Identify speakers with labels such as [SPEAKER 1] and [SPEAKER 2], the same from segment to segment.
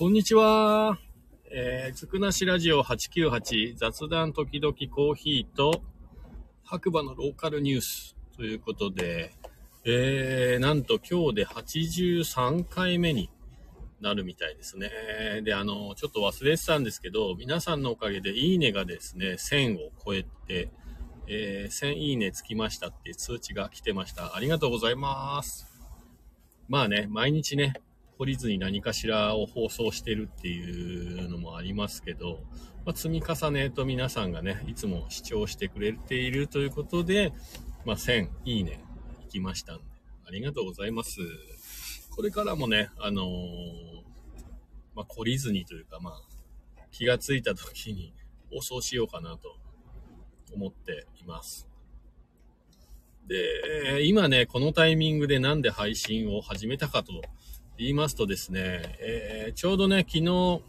[SPEAKER 1] こんにちは。えー、つくなしラジオ898雑談時々コーヒーと白馬のローカルニュースということで、えー、なんと今日で83回目になるみたいですね。で、あの、ちょっと忘れてたんですけど、皆さんのおかげでいいねがですね、1000を超えて、えー、1000いいねつきましたって通知が来てました。ありがとうございます。まあね、毎日ね、懲りずに何かしらを放送してるっていうのもありますけど、まあ、積み重ねと皆さんがね、いつも視聴してくれているということで、まあ、1000いいね、いきましたんで、ありがとうございます。これからもね、あのー、まあ、懲りずにというか、まあ、気がついた時に放送しようかなと思っています。で、今ね、このタイミングでなんで配信を始めたかと言いますとですね、えー、ちょうどね、昨日、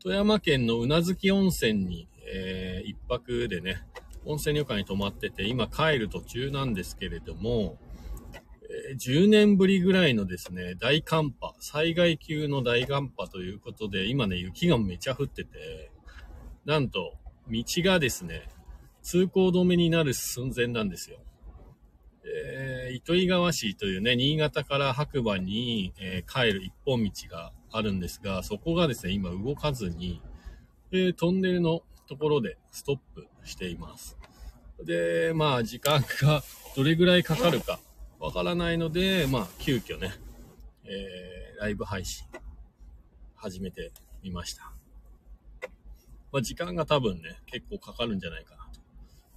[SPEAKER 1] 富山県の宇奈月温泉に、えー、一泊でね、温泉旅館に泊まってて、今帰る途中なんですけれども、えー、10年ぶりぐらいのですね、大寒波、災害級の大寒波ということで、今ね、雪がめちゃ降ってて、なんと、道がですね、通行止めになる寸前なんですよ。えー、糸魚川市というね、新潟から白馬に、えー、帰る一本道があるんですが、そこがですね、今動かずに、えー、トンネルのところでストップしています。で、まあ、時間がどれぐらいかかるかわからないので、まあ、急遽ね、えー、ライブ配信始めてみました。まあ、時間が多分ね、結構かかるんじゃないかな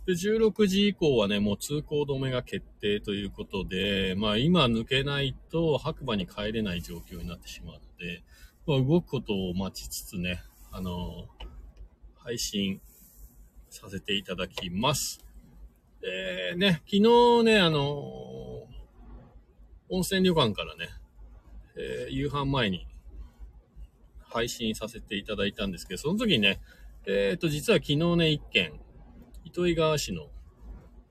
[SPEAKER 1] で、16時以降はね、もう通行止めが決定ということで、まあ今抜けないと白馬に帰れない状況になってしまうので、まあ、動くことを待ちつつね、あの配信させていただきます。で、ね、昨日ね、あの温泉旅館からね、えー、夕飯前に配信させていただいたんですけど、その時ね、えっ、ー、と、実は昨日ね、一件、糸魚川市の、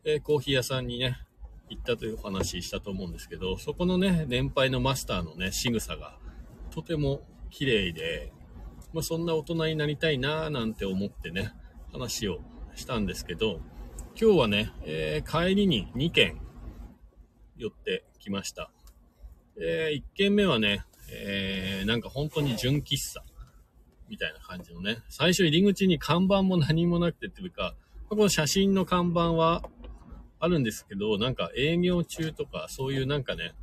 [SPEAKER 1] えー、コーヒー屋さんにね、行ったというお話したと思うんですけど、そこのね、年配のマスターのね、仕草がとても綺麗で、まあ、そんな大人になりたいなぁなんて思ってね、話をしたんですけど、今日はね、えー、帰りに2軒寄ってきました。えー、1軒目はね、えー、なんか本当に純喫茶みたいな感じのね、最初入り口に看板も何もなくてっていうか、この写真の看板はあるんですけど、なんか営業中とか、そういうなんかね、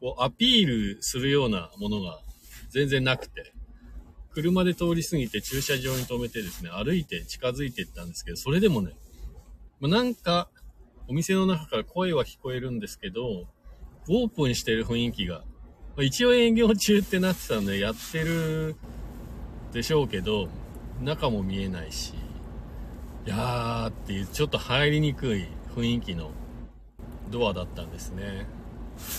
[SPEAKER 1] こうアピールするようなものが全然なくて、車で通り過ぎて駐車場に止めてですね、歩いて近づいていったんですけど、それでもね、なんかお店の中から声は聞こえるんですけど、オープンしてる雰囲気が、ま一応営業中ってなってたんでやってるでしょうけど、中も見えないし、やーっていうちょっと入りにくい雰囲気のドアだったんですね。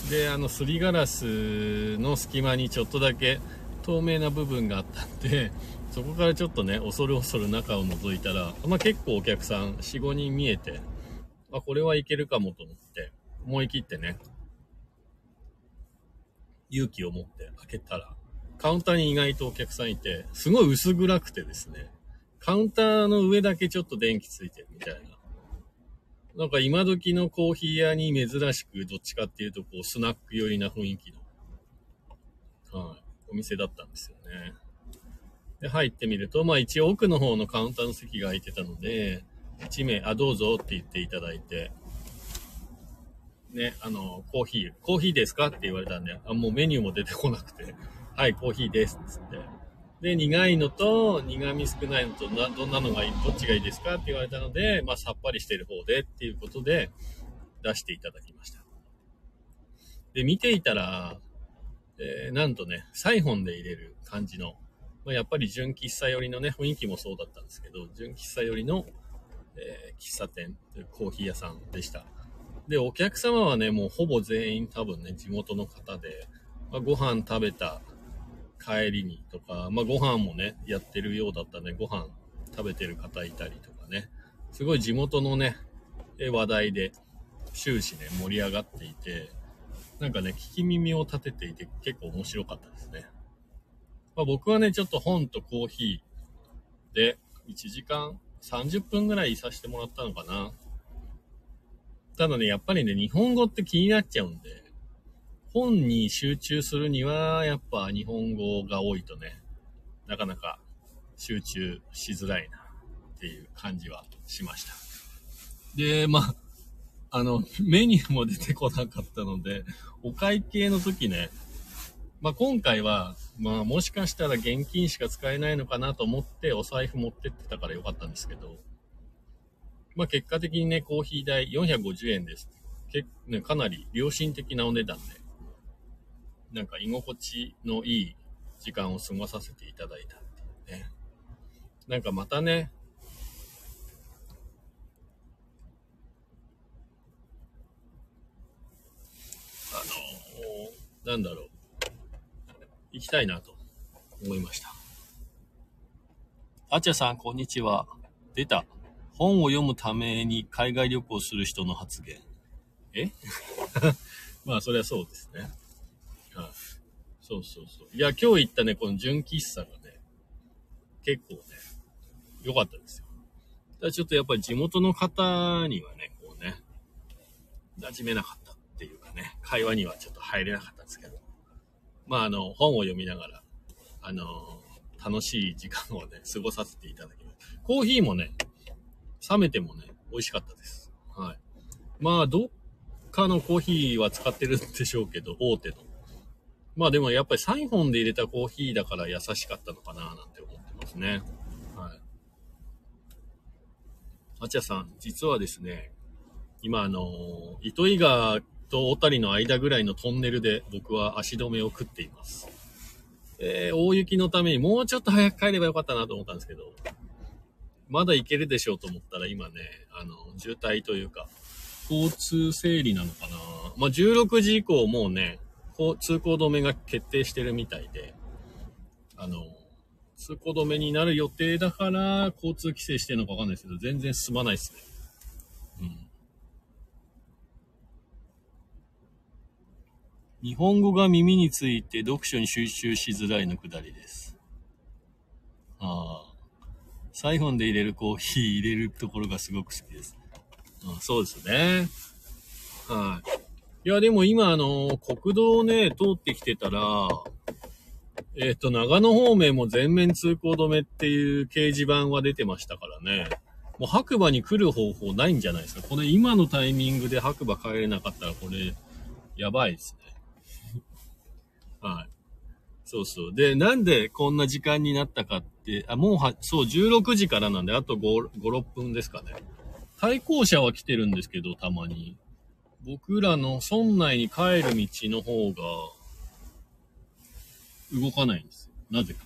[SPEAKER 1] であのすりガラスの隙間にちょっとだけ透明な部分があったんで そこからちょっとね恐る恐る中を覗いたら、まあ、結構お客さん45人見えてまあこれはいけるかもと思って思い切ってね勇気を持って開けたらカウンターに意外とお客さんいてすごい薄暗くてですねカウンターの上だけちょっと電気ついてるみたいな。なんか今時のコーヒー屋に珍しく、どっちかっていうと、こう、スナック寄りな雰囲気の、はい、お店だったんですよね。で、入ってみると、まあ一応奥の方のカウンターの席が空いてたので、1名、あ、どうぞって言っていただいて、ね、あの、コーヒー、コーヒーですかって言われたんで、あ、もうメニューも出てこなくて、はい、コーヒーですっ、つって。で、苦いのと苦味少ないのとな、どんなのがいい、どっちがいいですか？って言われたので、まあ、さっぱりしてる方でっていうことで出していただきました。で、見ていたら、えー、なんとね、サイホンで入れる感じの、まあ、やっぱり純喫茶寄りのね、雰囲気もそうだったんですけど、純喫茶寄りの、えー、喫茶店、コーヒー屋さんでした。で、お客様はね、もうほぼ全員多分ね、地元の方で、まあ、ご飯食べた帰りにとか、まあ、ご飯もね、やってるようだったね、ご飯食べてる方いたりとかね、すごい地元のね、話題で終始ね、盛り上がっていて、なんかね、聞き耳を立てていて結構面白かったですね。まあ僕はね、ちょっと本とコーヒーで1時間30分ぐらいいさせてもらったのかな。ただね、やっぱりね、日本語って気になっちゃうんで、本に集中するには、やっぱ日本語が多いとね、なかなか集中しづらいなっていう感じはしました。で、まあ、あの、メニューも出てこなかったので、お会計の時ね、まあ今回は、まあもしかしたら現金しか使えないのかなと思ってお財布持ってってたからよかったんですけど、まあ結果的にね、コーヒー代450円です。結ね、かなり良心的なお値段で、なんか居心地のいい時間を過ごさせていただいたっていうね。なんかまたね、あの、なんだろう。行きたいなと思いました。あちゃさん、こんにちは。出た。本を読むために海外旅行する人の発言。えまあ、それはそうですね。はい、そうそうそう。いや、今日行ったね、この純喫茶がね、結構ね、良かったですよ。ただちょっとやっぱり地元の方にはね、こうね、馴染めなかったっていうかね、会話にはちょっと入れなかったんですけど。まあ、あの、本を読みながら、あの、楽しい時間をね、過ごさせていただきます。コーヒーもね、冷めてもね、美味しかったです。はい。まあ、どっかのコーヒーは使ってるんでしょうけど、大手の。まあでもやっぱりサイフォンで入れたコーヒーだから優しかったのかななんて思ってますね。はい。あちゃさん、実はですね、今あの、糸魚川と小谷の間ぐらいのトンネルで僕は足止めを食っています。えー、大雪のためにもうちょっと早く帰ればよかったなと思ったんですけど、まだ行けるでしょうと思ったら今ね、あの、渋滞というか、交通整理なのかなまあ、16時以降もうね、こう、通行止めが決定してるみたいで、あの、通行止めになる予定だから、交通規制してるのかわかんないですけど、全然進まないですね。うん。日本語が耳について読書に集中しづらいのくだりです。ああ。サイフォンで入れるコーヒー入れるところがすごく好きです。あそうですね。はい。いや、でも今、あの、国道をね、通ってきてたら、えっ、と、長野方面も全面通行止めっていう掲示板は出てましたからね。もう白馬に来る方法ないんじゃないですか。これ今のタイミングで白馬帰れなかったらこれ、やばいですね。はい。そうそう。で、なんでこんな時間になったかって、あ、もうは、そう、16時からなんで、あと5、5、6分ですかね。対向車は来てるんですけど、たまに。僕らの村内に帰る道の方が、動かないんですよ。なぜか。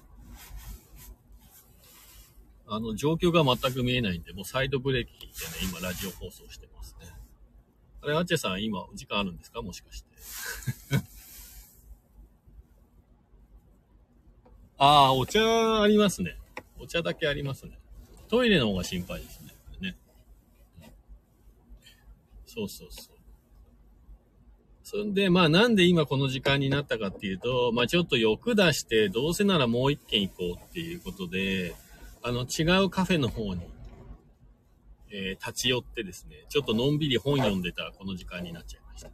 [SPEAKER 1] あの、状況が全く見えないんで、もうサイドブレーキでね、今ラジオ放送してますね。あれ、アチェさん、今、時間あるんですか？もしかして。ああ、お茶ありますね。お茶だけありますね。トイレの方が心配ですね。ね。そうそうそう。そんで、まあなんで今この時間になったかっていうと、まあちょっと欲出して、どうせならもう一軒行こうっていうことで、あの違うカフェの方に、えー、立ち寄ってですね、ちょっとのんびり本読んでたこの時間になっちゃいました。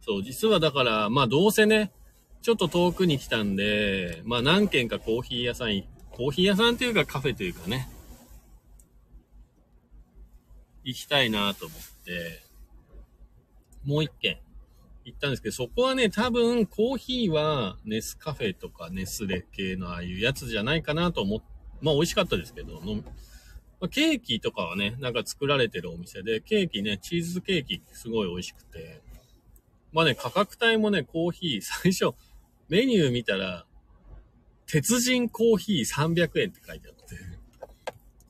[SPEAKER 1] そう、実はだから、まあどうせね、ちょっと遠くに来たんで、まあ何軒かコーヒー屋さん、コーヒー屋さんというかカフェというかね、行きたいなと思って、もう一軒行ったんですけど、そこはね、多分コーヒーはネスカフェとかネスレ系のああいうやつじゃないかなと思っ、まあ美味しかったですけど、ま、ケーキとかはね、なんか作られてるお店で、ケーキね、チーズケーキすごい美味しくて、まあね、価格帯もね、コーヒー、最初、メニュー見たら、鉄人コーヒー300円って書いてあって、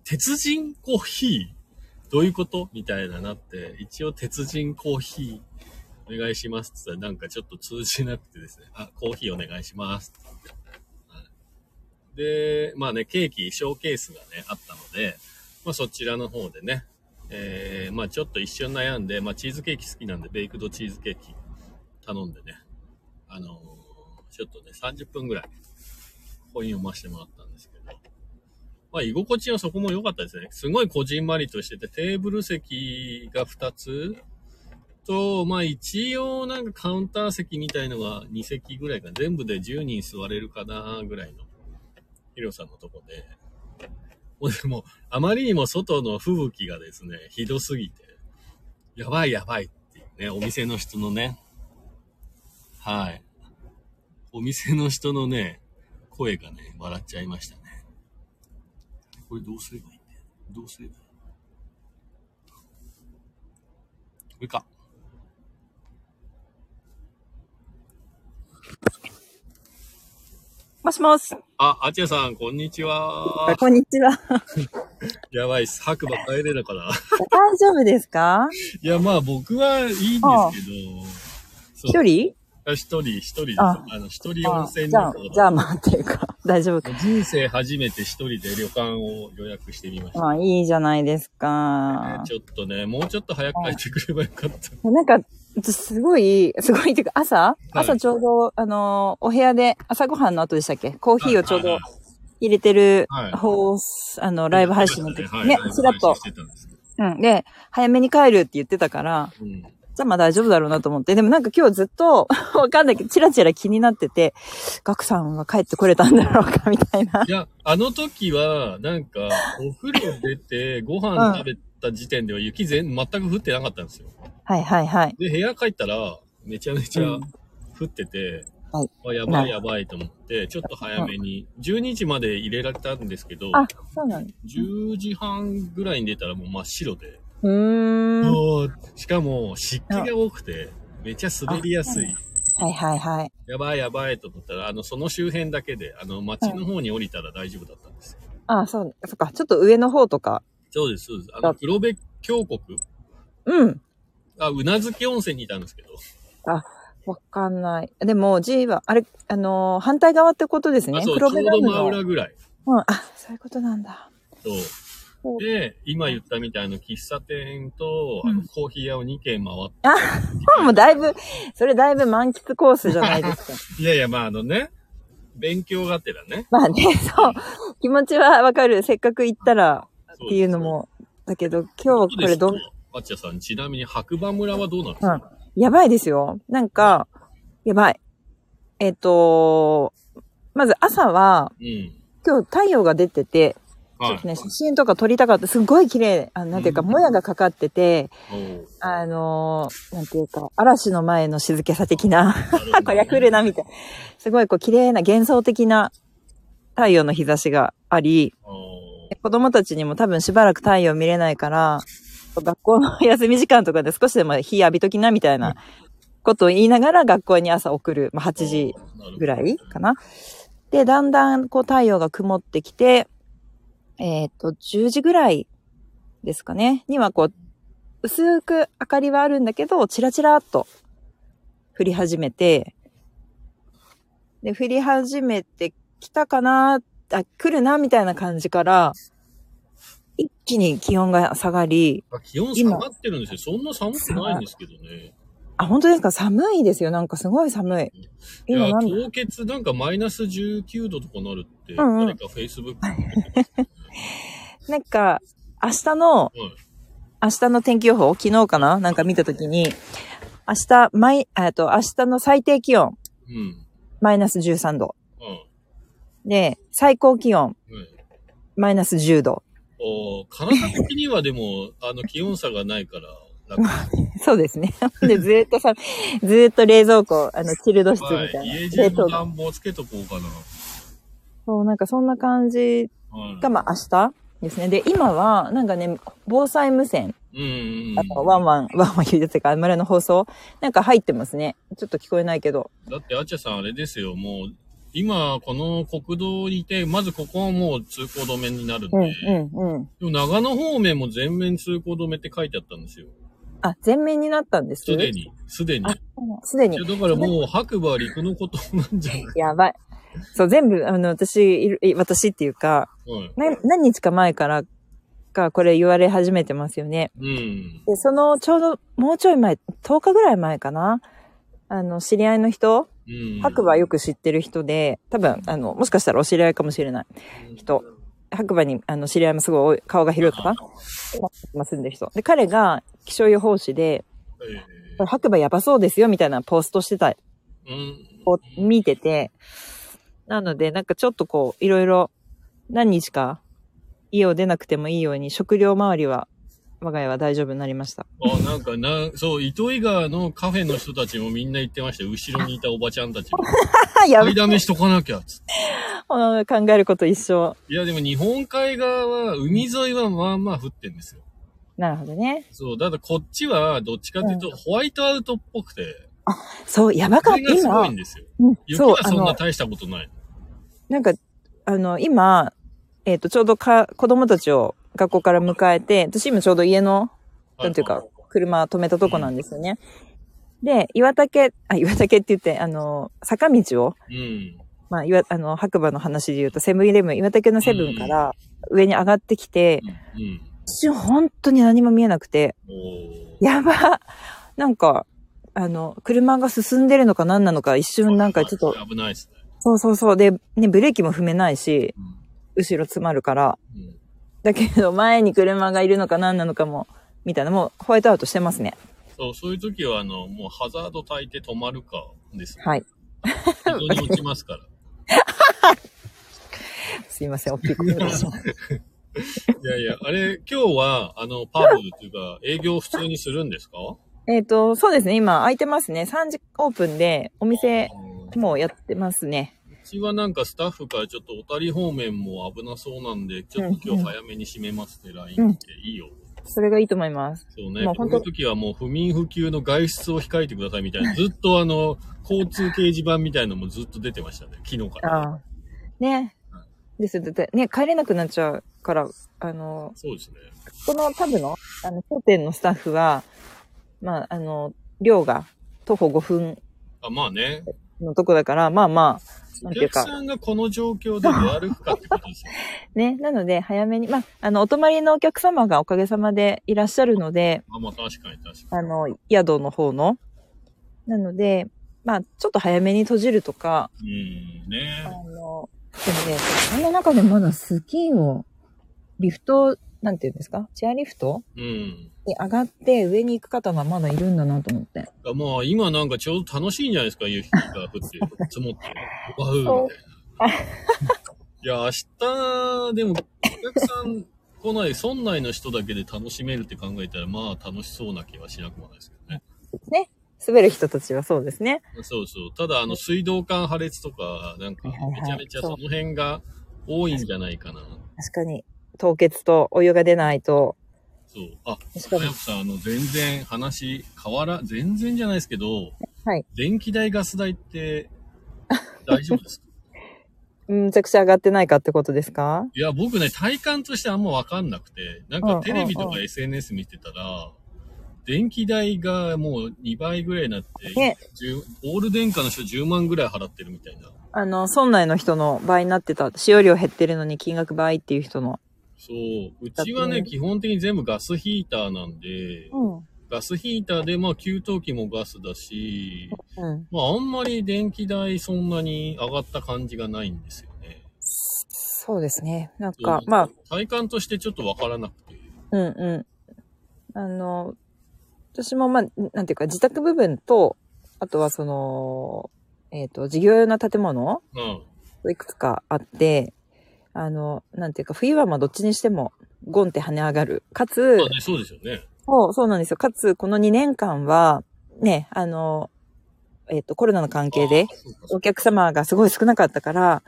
[SPEAKER 1] 鉄人コーヒーどういうこと？みたいななって、一応鉄人コーヒーお願いしますって言ったらなんかちょっと通じなくてですね、あ、コーヒーお願いしますってって。で、まあね、ケーキ、ショーケースがね、あったので、まあそちらの方でね、えー、まあちょっと一瞬悩んで、まあチーズケーキ好きなんで、ベイクドチーズケーキ頼んでね、あのーちょっとね、30分ぐらい本読ませてもらった。まあ、居心地はそこも良かったですね。すごいこじんまりとしてて、テーブル席が2つと、まあ一応なんかカウンター席みたいのが2席ぐらいか、全部で10人座れるかなぐらいの広さのとこで。もうでも、あまりにも外の吹雪がですね、ひどすぎて、やばいやばいっていうね、お店の人のね、はい。お店の人のね、声がね、笑っちゃいました。これどうすればいいんだよ。どうすればいいこれか。
[SPEAKER 2] もしもし。
[SPEAKER 1] あ、あちやさん、こんにちは。
[SPEAKER 2] こんにちは。
[SPEAKER 1] やばいっす。白馬帰れるかな？
[SPEAKER 2] 大丈夫ですか？
[SPEAKER 1] いや、まあ僕はいいんですけど、
[SPEAKER 2] 一人？
[SPEAKER 1] あ一人、一人です。
[SPEAKER 2] あ
[SPEAKER 1] あの、一人温
[SPEAKER 2] あじゃあ
[SPEAKER 1] 泉旅行、
[SPEAKER 2] じゃあまあっていうか、大丈夫か。
[SPEAKER 1] 人生初めて一人で旅館を予約してみました。
[SPEAKER 2] まあいいじゃないです
[SPEAKER 1] ね
[SPEAKER 2] か。
[SPEAKER 1] ちょっとね、もうちょっと早く帰ってくればよかった。
[SPEAKER 2] なんか、私すごい、すごいっていうか朝、朝ちょうど、あの、お部屋で朝ごはんの後でしたっけ？コーヒーをちょうど
[SPEAKER 1] はいはい
[SPEAKER 2] 入れてる
[SPEAKER 1] はい
[SPEAKER 2] あの、ライブ配信の時ね
[SPEAKER 1] はいはい、
[SPEAKER 2] ちらっとうん。で、早めに帰るって言ってたから、
[SPEAKER 1] うん。
[SPEAKER 2] じゃあまあ大丈夫だろうなと思って。でもなんか今日ずっと、わかんないけど、チラチラ気になってて、ガクさんは帰ってこれたんだろうか、みたいな。
[SPEAKER 1] いや、あの時は、なんか、お風呂出て、ご飯食べた時点では雪全全く降ってなかったんですよ。
[SPEAKER 2] はいはいはい。
[SPEAKER 1] で、部屋帰ったら、めちゃめちゃ
[SPEAKER 2] うん
[SPEAKER 1] 降ってて、
[SPEAKER 2] はい
[SPEAKER 1] あやばいやばいと思って、ちょっと早めに、12時まで入れられたんですけど、
[SPEAKER 2] あ、そうなんだ。
[SPEAKER 1] 10時半ぐらいに出たらもう真っ白で、
[SPEAKER 2] うーん。
[SPEAKER 1] しかも湿気が多くて、めっちゃ滑りやすい。
[SPEAKER 2] はいはいはい。
[SPEAKER 1] やばいやばいと思ったら、あの、その周辺だけで、あの、街の方に降りたら大丈夫だったんですよ。
[SPEAKER 2] あ、そう、そっか。ちょっと上の方とか。
[SPEAKER 1] そうです、そうです。あの、黒部峡谷
[SPEAKER 2] うん。
[SPEAKER 1] あ、うなずき温泉にいたんですけど、
[SPEAKER 2] あ、わかんない。でも、G は、あれ、あのー反対側ってことですね
[SPEAKER 1] あ。そう、ち
[SPEAKER 2] 黒
[SPEAKER 1] ょうど真。裏ぐらい。
[SPEAKER 2] うん。あ、そういうことなんだ。
[SPEAKER 1] そう
[SPEAKER 2] うん。
[SPEAKER 1] で、今言ったみたいな喫茶店と、あの
[SPEAKER 2] うん
[SPEAKER 1] コーヒー屋を2軒回って。
[SPEAKER 2] あ、もうだいぶ、それだいぶ満喫コースじゃないですか。
[SPEAKER 1] いやいや、まああのね、勉強がてらね。
[SPEAKER 2] まあね、そう。気持ちはわかる。せっかく行ったら
[SPEAKER 1] そ
[SPEAKER 2] っていうの。も。だけど、今日これどん、
[SPEAKER 1] あっちゃさん、ちなみに白馬村はどうなんですか、
[SPEAKER 2] うん。やばいですよ。なんか、やばい。えっ、と、まず朝は、
[SPEAKER 1] うん。
[SPEAKER 2] 今日太陽が出てて、ちょ
[SPEAKER 1] はい
[SPEAKER 2] っと。ね、写真とか撮りたかった。すごい綺麗。あの、なんていうか、
[SPEAKER 1] うん
[SPEAKER 2] もやがかかってて、あのーなんていうか、嵐の前の静けさ的な、これ来るな、みたいな。すごいこう、綺麗な幻想的な太陽の日差しがあり、子供たちにも多分しばらく太陽見れないから、学校の休み時間とかで少しでも日浴びときな、みたいなことを言いながら学校に朝送る。まあ、8時ぐらいかな。で、だんだんこう太陽が曇ってきて、えっ、と、10時ぐらいですかね。にはこう、薄く明かりはあるんだけど、チラチラっと降り始めて、で、降り始めてきたかな、あ、来るな、みたいな感じから、一気に気温が下がり、
[SPEAKER 1] あ気温下がってるんですよ。そんな寒くないんですけどね。
[SPEAKER 2] あ、本当ですか？寒いですよ。なんかすごい寒い。
[SPEAKER 1] いや、
[SPEAKER 2] 今
[SPEAKER 1] 凍結なんかマイナス19度とかなるって、
[SPEAKER 2] うんうん
[SPEAKER 1] 誰か Facebook
[SPEAKER 2] なんか、明日の、明日の天気予報、昨日かな？なんか見たときに、明日、マイ、えっと、明日の最低気温、
[SPEAKER 1] うん。
[SPEAKER 2] マイナス13度。
[SPEAKER 1] うん。
[SPEAKER 2] で、最高気温、
[SPEAKER 1] うん。
[SPEAKER 2] マイナス10度。
[SPEAKER 1] お体的にはでも、あの、気温差がないから、楽。
[SPEAKER 2] そうですね。で、ずーっとさ、ずーっと冷蔵庫、あの、チルド室み
[SPEAKER 1] はい。
[SPEAKER 2] たいな。
[SPEAKER 1] 家
[SPEAKER 2] 冷凍庫。
[SPEAKER 1] 中の暖房つけとこうかな。
[SPEAKER 2] そう、なんかそんな感じ
[SPEAKER 1] はい。
[SPEAKER 2] が、まあ明日？ですね。で、今は、なんかね、防災無線、
[SPEAKER 1] うんうん
[SPEAKER 2] あと、ワンワン、ワンワン言うやつか、村の放送、なんか入ってますね。ちょっと聞こえないけど。
[SPEAKER 1] だって、あちゃさんあれですよ、もう、今、この国道にいて、まずここはもう通行止めになるんで、
[SPEAKER 2] うん、うん、うん。
[SPEAKER 1] でも長野方面も全面通行止めって書いてあったんですよ。
[SPEAKER 2] あ、全面になったんです
[SPEAKER 1] すでに、すでに。
[SPEAKER 2] あすでに。
[SPEAKER 1] だからもう白馬は陸のことなんじゃない？
[SPEAKER 2] やばい。そう、全部、あの、私、いるい私っていうか、
[SPEAKER 1] はい。
[SPEAKER 2] な何日か前からか、これ言われ始めてますよね。
[SPEAKER 1] うん。
[SPEAKER 2] で、その、ちょうど、もうちょい前、10日ぐらい前かな。あの、知り合いの人
[SPEAKER 1] うん。
[SPEAKER 2] 白馬よく知ってる人で、多分、あの、もしかしたらお知り合いかもしれない人。白馬に、あの、知り合いもすごい多い、顔が広い方まあ住んでる人。で、彼が気象予報士で、
[SPEAKER 1] え
[SPEAKER 2] 白馬やばそうですよ、みたいなポストしてた、
[SPEAKER 1] ーうん。
[SPEAKER 2] を見てて、なので、なんかちょっとこう、いろいろ、何日か、家を出なくてもいいように、食料周りは、我が家は大丈夫になりました。
[SPEAKER 1] あ、なんかな、そう、糸魚川のカフェの人たちもみんな言ってましたよ。後ろにいたおばちゃんたち
[SPEAKER 2] や
[SPEAKER 1] 買いだめしとかなきゃ、つっ
[SPEAKER 2] 考えること一緒。
[SPEAKER 1] いや、でも日本海側は、海沿いはまあまあ降ってんですよ。
[SPEAKER 2] なるほどね。
[SPEAKER 1] そう、だからこっちはどっちかというと、ホワイトアウトっぽくて、
[SPEAKER 2] そう、やばかった、
[SPEAKER 1] これがすごい
[SPEAKER 2] 今
[SPEAKER 1] ん。ですよ。
[SPEAKER 2] うん
[SPEAKER 1] 雪はそんな大したことない。
[SPEAKER 2] なんか、あの、今、えっ、と、ちょうどか、子供たちを学校から迎えて、私今ちょうど家の、なんていうか、車止めたとこなんですよね。で、岩竹、あ、岩竹って言って、あの、坂道を、
[SPEAKER 1] うん。
[SPEAKER 2] まあ、岩、あの、白馬の話で言うと、セブンイレブン、岩竹のセブンから上に上がってきて、
[SPEAKER 1] うん。
[SPEAKER 2] 一瞬本当に何も見えなくて、やばなんか、あの、車が進んでるのか何なのか、一瞬なんかちょっと、
[SPEAKER 1] 危ないですね。
[SPEAKER 2] そうそうそう。で、ね、ブレーキも踏めないし、
[SPEAKER 1] うん
[SPEAKER 2] 後ろ詰まるから。
[SPEAKER 1] うん
[SPEAKER 2] だけど、前に車がいるのか何なのかも、みたいな、もうホワイトアウトしてますね。
[SPEAKER 1] そう、そういう時は、あの、もうハザード焚いて止まるかです。
[SPEAKER 2] はい。
[SPEAKER 1] 非常に落ちますから。
[SPEAKER 2] すいません、大きい声出しました
[SPEAKER 1] いやいや、あれ、今日は、あの、パブっていうか、営業普通にするんですか？
[SPEAKER 2] えっと、そうですね、今空いてますね。3時オープンで、お店
[SPEAKER 1] うん
[SPEAKER 2] もうやってますね。
[SPEAKER 1] うちはなんかスタッフからちょっと小谷方面も危なそうなんで、ちょっと今日早めに閉めますって LINE っていいよ。
[SPEAKER 2] それがいいと思います。
[SPEAKER 1] そうね。
[SPEAKER 2] もう本当
[SPEAKER 1] こういう時はもう不眠不休の外出を控えてくださいみたいな、ずっとあの、交通掲示板みたいなのもずっと出てましたね。昨日から。
[SPEAKER 2] ああ。ね。ですよ。だってね、帰れなくなっちゃうから、あの、
[SPEAKER 1] そうですね。
[SPEAKER 2] このタブの、あの、当店のスタッフは、まあ、あの、量が徒歩5分
[SPEAKER 1] あ、まあね。
[SPEAKER 2] のとこだから、まあまあ、
[SPEAKER 1] お
[SPEAKER 2] なんていうか、
[SPEAKER 1] 客さんがこの状況で出歩くかってことですよ。
[SPEAKER 2] ね。なので、早めに、まあ、あの、お泊まりのお客様がおかげさまでいらっしゃるので、
[SPEAKER 1] あ、まあ確かに確か
[SPEAKER 2] あの、宿の方の。なので、まあ、ちょっと早めに閉じるとか、
[SPEAKER 1] に。うん、ね
[SPEAKER 2] あの、でもね、そんな中でまだスキーを、リフト、なんていうんですか？チェアリフト？
[SPEAKER 1] うん。
[SPEAKER 2] に上がって上に行く方がまだいるんだなと思って。
[SPEAKER 1] あまあ今なんかちょうど楽しいんじゃないですか、雪が降って、積もって。わうみたいな。いや、明日、でも、お客さん来ない、村内の人だけで楽しめるって考えたら、まあ楽しそうな気はしなくもないですけどね。
[SPEAKER 2] 滑る人たちはそうですね。
[SPEAKER 1] そうそう。ただ、あの、水道管破裂とか、なんか、
[SPEAKER 2] はいはいはい
[SPEAKER 1] めちゃめちゃ
[SPEAKER 2] そ
[SPEAKER 1] の辺が多いんじゃないかな。
[SPEAKER 2] 確かに。凍結とお湯が出ないと。
[SPEAKER 1] そう。あ、
[SPEAKER 2] 確かに
[SPEAKER 1] 早くさん、あの、全然話変わら、全然じゃないですけど、
[SPEAKER 2] はい。
[SPEAKER 1] 電気代、ガス代って、大丈夫ですか？
[SPEAKER 2] むちゃくちゃ上がってないかってことですか？
[SPEAKER 1] いや、僕ね、体感としてあんまわかんなくて、なん
[SPEAKER 2] うん
[SPEAKER 1] かテレビとか
[SPEAKER 2] うんう
[SPEAKER 1] SNS 見てたら、電気代がもう2倍ぐらいになって、
[SPEAKER 2] ね
[SPEAKER 1] 10オール電化の人10万ぐらい払ってるみたいな。
[SPEAKER 2] あの、村内の人の倍になってた。使用量減ってるのに金額倍っていう人の。
[SPEAKER 1] そう。うちはね、基本的に全部ガスヒーターなんで、
[SPEAKER 2] うん。
[SPEAKER 1] ガスヒーターで、まあ、給湯器もガスだし、
[SPEAKER 2] うん。
[SPEAKER 1] まあ、あんまり電気代そんなに上がった感じがないんですよね。
[SPEAKER 2] そうですね。なんか、まあ、
[SPEAKER 1] 体感としてちょっとわからなくて。
[SPEAKER 2] うんうん。あの、私もまあ、なんていうか、自宅部分と、あとはその、えっ、と、事業用の建物
[SPEAKER 1] うん。
[SPEAKER 2] いくつかあって、あの、なんていうか、冬はまあどっちにしても、ゴンって跳ね上がる。かつ
[SPEAKER 1] まあ、ね、そうですよね。
[SPEAKER 2] そう、そうなんですよ。かつ、この2年間は、ね、あの、えっ、と、コロナの関係でお客様がすごい少なかったから、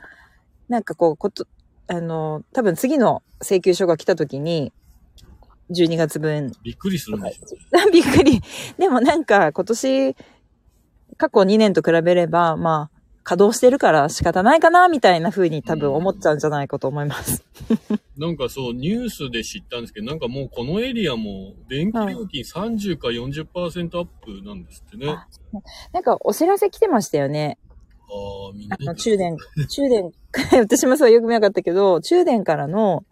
[SPEAKER 2] なんかこう、こと、あの、多分次の請求書が来た時に、12月分
[SPEAKER 1] びっくりするんでしょうね。
[SPEAKER 2] びっくり。でもなんか今年、過去2年と比べれば、まあ、稼働してるから仕方ないかな、みたいな風に多分思っちゃうんじゃないかと思います。
[SPEAKER 1] なんかそう、ニュースで知ったんですけど、なんかもうこのエリアも電気料金30か40%アップなんですってね。あ
[SPEAKER 2] なんかお知らせ来てましたよね。
[SPEAKER 1] あー、みんな
[SPEAKER 2] あ。の、中電、中電、私もそうよく見なかったけど、中電からの、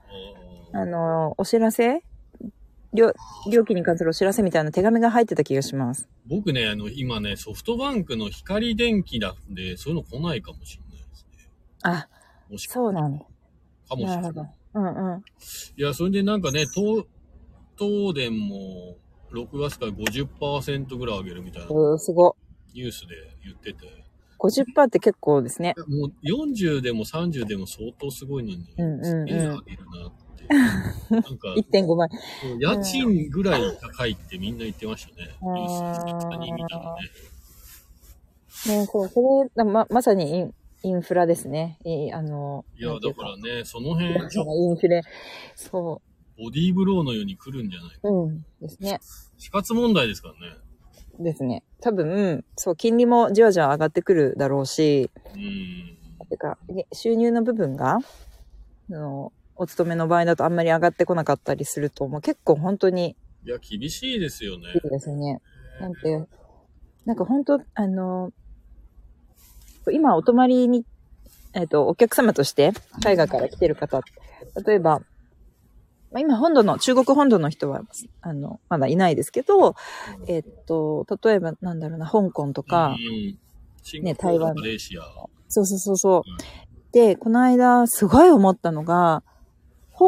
[SPEAKER 1] あ
[SPEAKER 2] の、お知らせ料、料金に関するお知らせみたいな手紙が入ってた気がします。
[SPEAKER 1] 僕ね、あの、今ね、ソフトバンクの光電気なんで、そういうの来ないかもしれないですね。
[SPEAKER 2] あ、
[SPEAKER 1] もしか
[SPEAKER 2] そうなんだ。
[SPEAKER 1] かもしれない
[SPEAKER 2] なるほ。ど。うんうん。
[SPEAKER 1] いや、それでなんかね、東、東電も6月から50%ぐらい上げるみたいな
[SPEAKER 2] うん、すご。
[SPEAKER 1] ニュースで言ってて、
[SPEAKER 2] 50%って結構ですね。
[SPEAKER 1] もう40でも30でも相当すごいのに、
[SPEAKER 2] うんうんうん
[SPEAKER 1] 上げるな。なんか、
[SPEAKER 2] 1.5倍。
[SPEAKER 1] 家賃ぐらい高いってみんな言ってましたね。
[SPEAKER 2] うん
[SPEAKER 1] ニュースに見たらね。
[SPEAKER 2] ね、そう、それ、ま、まさにインインフラですね。いあの、
[SPEAKER 1] いや、だからね、その辺、
[SPEAKER 2] インフレ。そ
[SPEAKER 1] ボディーブローのように来るんじゃないか。
[SPEAKER 2] う。うん。ですね。
[SPEAKER 1] 死活問題ですからね。
[SPEAKER 2] ですね。多分、そう、金利もじわじわ上がってくるだろうし、
[SPEAKER 1] うん。
[SPEAKER 2] てか、ね収入の部分が、あの、お勤めの場合だとあんまり上がってこなかったりすると、もう結構本当に
[SPEAKER 1] いや、厳しいですよね。
[SPEAKER 2] いいですよね。なんて、なんか本当、あの、今お泊まりに、えっ、と、お客様として海外から来てる方、例えば、まあ、今本土の、中国本土の人は、あの、まだいないですけど、えっ、と、例えばなんだろうな、香港とか、ね台湾。そうそうそうそう。で、この間、すごい思ったのが、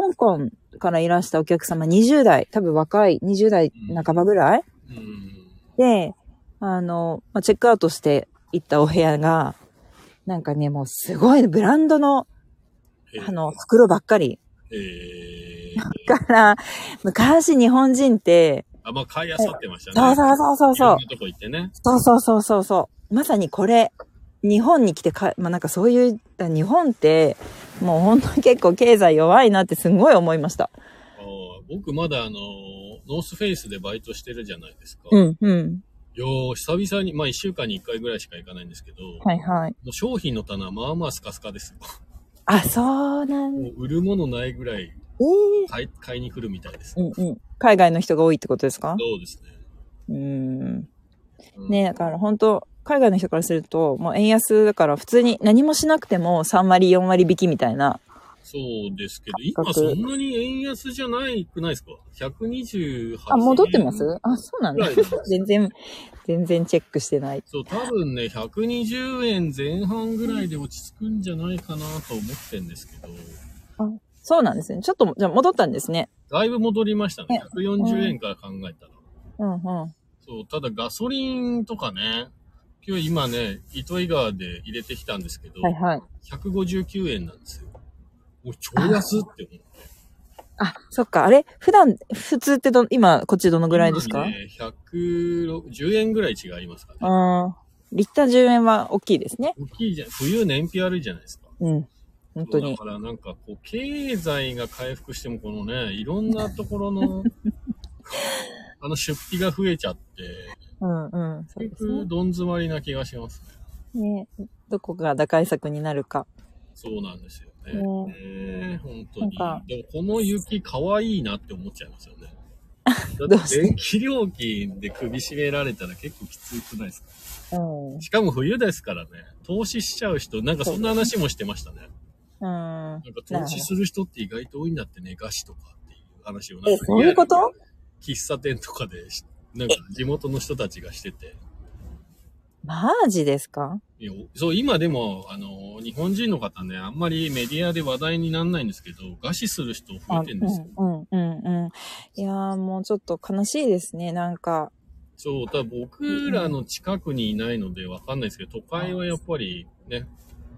[SPEAKER 2] 香港からいらしたお客様20代、多分若い20代半ばぐらい？
[SPEAKER 1] うん。
[SPEAKER 2] で、あの、まあ、チェックアウトして行ったお部屋が、なんかね、もうすごいブランドの、
[SPEAKER 1] えー
[SPEAKER 2] あの、袋ばっかり。
[SPEAKER 1] えー、
[SPEAKER 2] だから、昔日本人って、
[SPEAKER 1] あ、まあ、買いあさってましたね。
[SPEAKER 2] そうそうそうそうそう
[SPEAKER 1] とこ行ってね。
[SPEAKER 2] そうそうそうそうそう。まさにこれ、日本に来てか、まあ、なんかそういう、だ日本って、もう本当に結構経済弱いなってすごい思いました。
[SPEAKER 1] 僕まだあの、ノースフェイスでバイトしてるじゃないですか。
[SPEAKER 2] うん、うん。
[SPEAKER 1] いやー、久々に、まあ一週間に一回ぐらいしか行かないんですけど、
[SPEAKER 2] はいはい。
[SPEAKER 1] もう商品の棚はまあまあスカスカですよ。
[SPEAKER 2] あ、そうなん
[SPEAKER 1] もう売るものないぐらい
[SPEAKER 2] ええ
[SPEAKER 1] 買い買いに来るみたいです。
[SPEAKER 2] うんうん。海外の人が多いってことですか？
[SPEAKER 1] そうですね。
[SPEAKER 2] うんねだから本当海外の人からすると、もう円安だから普通に何もしなくても3割、4割引きみたいな。
[SPEAKER 1] そうですけど、今そんなに円安じゃないくないですか ?128
[SPEAKER 2] あ、戻ってます？あ、そうなんだ。全然、全然チェックしてない。
[SPEAKER 1] そう、多分ね、120円前半ぐらいで落ち着くんじゃないかなと思ってんですけど、
[SPEAKER 2] そうなんですね。ちょっと、じゃあ戻ったんですね。
[SPEAKER 1] だいぶ戻りましたね
[SPEAKER 2] ね。
[SPEAKER 1] 140円から考えたら。
[SPEAKER 2] うんうん。
[SPEAKER 1] そう、ただガソリンとかね、今日今ね、糸魚川で入れてきたんですけど、
[SPEAKER 2] はいはい。
[SPEAKER 1] 159円なんですよ。もう超安って思って。
[SPEAKER 2] あ、そっか。あれ？普段、普通ってど、今、こっちどのぐらいですか、
[SPEAKER 1] 今ね、110円ぐらい違いますかね。
[SPEAKER 2] うん。リッター10円は大きいですね。
[SPEAKER 1] 大きいじゃん。冬燃費悪いじゃないですか。
[SPEAKER 2] うん。本当に
[SPEAKER 1] だ。からなんかこう、経済が回復してもこのね、いろんなところの、あの出費が増えちゃって、
[SPEAKER 2] うんうん。そう
[SPEAKER 1] どん詰まりな気がしますね。
[SPEAKER 2] ね。ねどこが打開策になるか。
[SPEAKER 1] そうなんですよね。
[SPEAKER 2] ね
[SPEAKER 1] ねえ本当に。でもこの雪可愛いなって思っちゃいますよね。
[SPEAKER 2] ど
[SPEAKER 1] だっ
[SPEAKER 2] うして？て
[SPEAKER 1] 電気料金で首絞められたら結構きつくないですか？
[SPEAKER 2] うん。
[SPEAKER 1] しかも冬ですからね、投資しちゃう人、なんかそんな話もしてましたね。
[SPEAKER 2] うん。
[SPEAKER 1] なんか投資する人って意外と多いんだってね、菓子とかっていう話をなんか
[SPEAKER 2] え、そういうこと？
[SPEAKER 1] 喫茶店とかでし、なんか地元の人たちがしてて。
[SPEAKER 2] マジですか？
[SPEAKER 1] いやそう、今でも、あの、日本人の方ね、あんまりメディアで話題にならないんですけど、餓死する人増
[SPEAKER 2] あ
[SPEAKER 1] えてんですよ。
[SPEAKER 2] うんうんうんうん。いやーもうちょっと悲しいですね。なんか、
[SPEAKER 1] そう、ただ僕らの近くにいないのでわかんないですけど、都会はやっぱりね、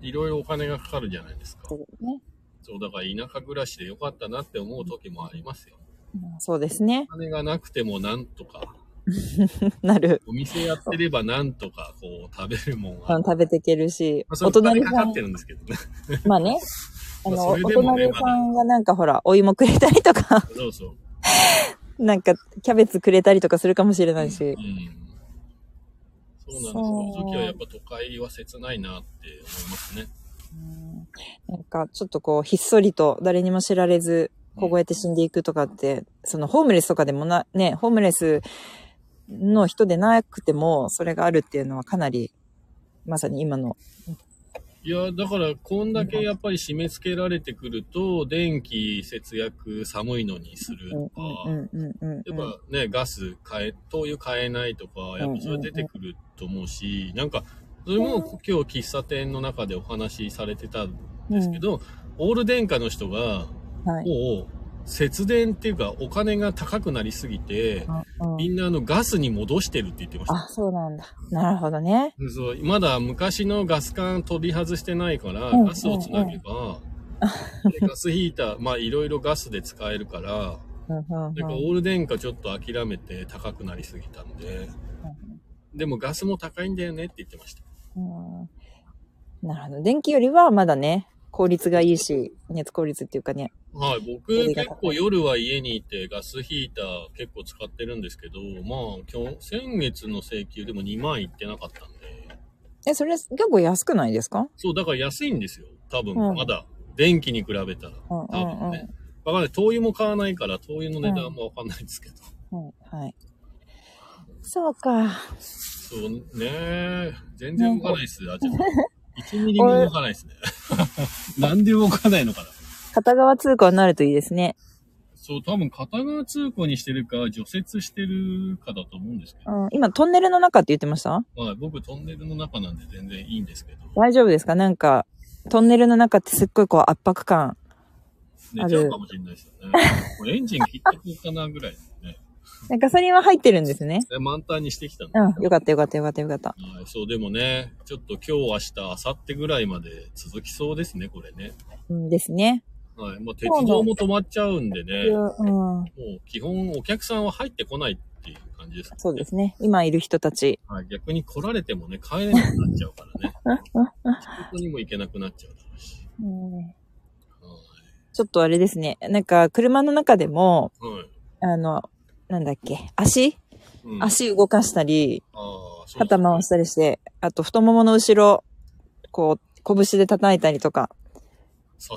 [SPEAKER 1] いろいろお金がかかるじゃないですか。
[SPEAKER 2] そうね。
[SPEAKER 1] そう、だから田舎暮らしでよかったなって思う時もありますよ。
[SPEAKER 2] うんそうですね
[SPEAKER 1] お。金がなくてもなんとか、
[SPEAKER 2] なる。
[SPEAKER 1] お店やってればなんとかこう食べるもんは、
[SPEAKER 2] 食べていけるし、
[SPEAKER 1] まあ、そ
[SPEAKER 2] お隣さん
[SPEAKER 1] かかって、るんですけどね。
[SPEAKER 2] まあね。あの、
[SPEAKER 1] まあね
[SPEAKER 2] 隣さんがなんかほら、お芋くれたりとか、
[SPEAKER 1] そうそう。
[SPEAKER 2] なんかキャベツくれたりとかするかもしれないし
[SPEAKER 1] う。ん。そうなんですよ。その時はやっぱ都会は切ないなって思いますね。
[SPEAKER 2] うんなんかちょっとこう、ひっそりと誰にも知られず、凍えて死んでいくとかって、そのホームレスとかでもな、ね、ホームレスの人でなくても、それがあるっていうのはかなり、まさに今の
[SPEAKER 1] いや、だから、こんだけやっぱり締め付けられてくると、電気節約寒いのにするとか、
[SPEAKER 2] うんうんうんうん。
[SPEAKER 1] やっぱね、ガス変え、灯油変えないとか、やっぱそれ出てくると思うし、なんか、それも今日喫茶店の中でお話しされてたんですけど、オール電化の人が、
[SPEAKER 2] はい。
[SPEAKER 1] もう、節電っていうか、お金が高くなりすぎて、
[SPEAKER 2] うん
[SPEAKER 1] みんなあのガスに戻してるって言ってました。
[SPEAKER 2] あ、そうなんだ。なるほどね。
[SPEAKER 1] でそうまだ昔のガス管取り外してないから、
[SPEAKER 2] うん
[SPEAKER 1] ガスをつなげば、で ガスヒーター、まあいろいろガスで使えるから、
[SPEAKER 2] うんうんうん
[SPEAKER 1] なんかオール電化ちょっと諦めて高くなりすぎたんで、でもガスも高いんだよねって言ってました。
[SPEAKER 2] うんなるほど。電気よりはまだね、効率がいいし、熱効率っていうかね。
[SPEAKER 1] はい、僕結構夜は家にいてガスヒーター結構使ってるんですけど、まあ今日、先月の請求でも2万いってなかったんで、
[SPEAKER 2] え、それ結構安くないですか？
[SPEAKER 1] そう、だから安いんですよ。多分、
[SPEAKER 2] うん
[SPEAKER 1] まだ。電気に比べたら。
[SPEAKER 2] うんうん
[SPEAKER 1] 多分ね。わかんない。灯油も買わないから、灯油の値段もわかんないですけど。
[SPEAKER 2] うん。うん。はい。そうか。
[SPEAKER 1] そうね全然動かないっす、あちゃん。1ミリも動かないですね。なんで動かないのかな。
[SPEAKER 2] 片側通行になるといいですね。
[SPEAKER 1] そう、多分片側通行にしてるか、除雪してるかだと思うんですけど。
[SPEAKER 2] うん。今、トンネルの中って言ってました？
[SPEAKER 1] はい、僕トンネルの中なんで全然いいんですけど。
[SPEAKER 2] 大丈夫ですか？なんか、トンネルの中ってすっごいこう圧迫感。
[SPEAKER 1] 寝ちゃうかもしれないですよね。エンジン切ってこうかなぐらい
[SPEAKER 2] ガソリンは入ってるんですね。
[SPEAKER 1] で満タンにしてきたんで。
[SPEAKER 2] うん。よかったよかったよかったよかった。
[SPEAKER 1] はい、そう、でもね、ちょっと今日、明日、明後日ぐらいまで続きそうですね、これね。
[SPEAKER 2] うんですね。
[SPEAKER 1] はい。もう鉄道も止まっちゃうんでね、
[SPEAKER 2] うん。
[SPEAKER 1] もう基本お客さんは入ってこないっていう感じです、ね。
[SPEAKER 2] そうですね。今いる人たち。
[SPEAKER 1] はい。逆に来られてもね、帰れなくなっちゃうからね。仕事にも行けなくなっちゃうだろうし。
[SPEAKER 2] うん
[SPEAKER 1] は
[SPEAKER 2] ちょっとあれですね。なんか、車の中でも、
[SPEAKER 1] い。はい。
[SPEAKER 2] あの、なんだっけ、足？
[SPEAKER 1] うん、
[SPEAKER 2] 足動かしたり、肩回したりして、あと太ももの後ろ、こう、拳で叩いたりとか、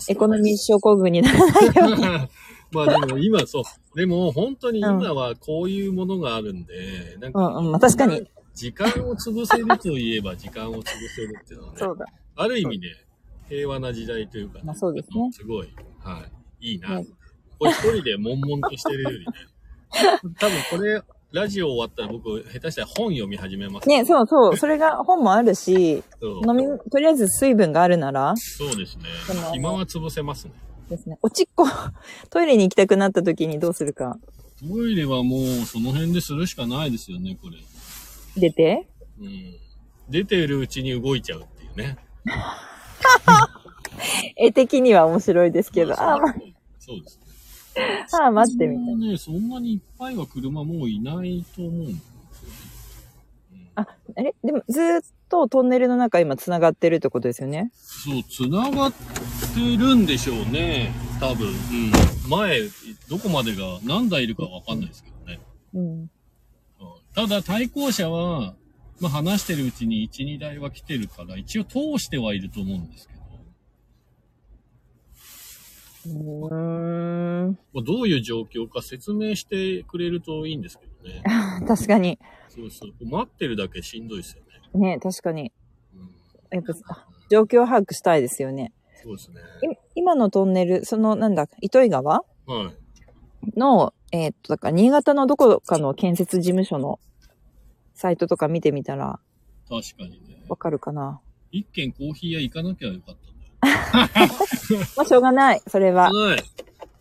[SPEAKER 2] エコノミー症候群にならないように。
[SPEAKER 1] まあでも今そう。でも本当に今はこういうものがあるんで、なんか、
[SPEAKER 2] うんうん、まあ確かに。
[SPEAKER 1] 時間を潰せるといえば時間を潰せるっていうのはね、
[SPEAKER 2] そうだ。
[SPEAKER 1] ある意味ね、平和な時代というか、
[SPEAKER 2] まあそうですね
[SPEAKER 1] すごい、はい、いいな。
[SPEAKER 2] ね
[SPEAKER 1] 一人で悶々としてるよりね。多分これ、ラジオ終わったら僕、下手したら本読み始めます。
[SPEAKER 2] ね、そうそう。それが本もあるし、飲み、とりあえず水分があるなら、
[SPEAKER 1] そうですね。今は潰せますね。
[SPEAKER 2] ですね。おちっこ、トイレに行きたくなった時にどうするか。
[SPEAKER 1] トイレはもうその辺でするしかないですよね、これ。
[SPEAKER 2] 出て。
[SPEAKER 1] うん。出てるうちに動いちゃうっていうね。
[SPEAKER 2] 絵的には面白いですけど、ま
[SPEAKER 1] そうですね。
[SPEAKER 2] あ、あー待ってみた
[SPEAKER 1] ね、そんなにいっぱいは車もういないと思うんですよね。
[SPEAKER 2] あ、あれでも、ずーっとトンネルの中今繋がってるってことですよね？
[SPEAKER 1] そう、繋がってるんでしょうね。多分。うん。前、どこまでが何台いるかわかんないですけどね。
[SPEAKER 2] うん。
[SPEAKER 1] うんただ、対向車は、まあ、話してるうちに1、2台は来てるから、一応通してはいると思うんですけど、
[SPEAKER 2] うーん。
[SPEAKER 1] まあ、どういう状況か説明してくれるといいんですけどね。
[SPEAKER 2] 確かに。
[SPEAKER 1] そうそう。待ってるだけしんどいですよね。
[SPEAKER 2] ね、確かに。
[SPEAKER 1] うん。
[SPEAKER 2] やっぱ、あ状況把握したいですよね。
[SPEAKER 1] そうですね。
[SPEAKER 2] い今のトンネル、その、なんだ、糸魚川？
[SPEAKER 1] はい。
[SPEAKER 2] の、えーっと、だから、新潟のどこかの建設事務所のサイトとか見てみたら
[SPEAKER 1] 確かにね。
[SPEAKER 2] わかるかな？
[SPEAKER 1] 一軒コーヒー屋行かなきゃよかった。
[SPEAKER 2] まあ、しょうがない。それは。
[SPEAKER 1] はい。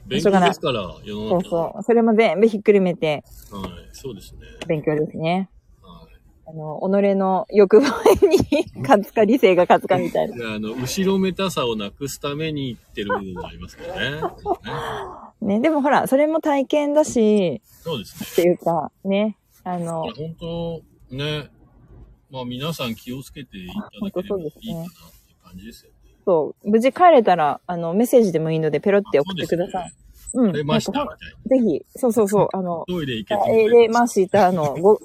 [SPEAKER 1] 勉強ですから、世の
[SPEAKER 2] そう
[SPEAKER 1] 中。
[SPEAKER 2] そう。それも全部ひっくるめて
[SPEAKER 1] はい。そうですね。
[SPEAKER 2] 勉強ですね。
[SPEAKER 1] はい。
[SPEAKER 2] あの、己の欲望に 勝つか理性が勝つかみたいな。
[SPEAKER 1] であの、後ろめたさをなくすために言ってる部分もありますからね。ね
[SPEAKER 2] ね、でもほら、それも体験だし、
[SPEAKER 1] そうですね。
[SPEAKER 2] っていうか、ね、あの
[SPEAKER 1] 本当ね、まあ皆さん気をつけていただければいいかなっていう感じですよね。
[SPEAKER 2] そう、無事帰れたら、あの、メッセージでもいいので、ペロって送ってください。うん。
[SPEAKER 1] 出ました。
[SPEAKER 2] ぜひ、そうそうそう、あの、
[SPEAKER 1] トイレ行けと
[SPEAKER 2] 帰れましたの、ご、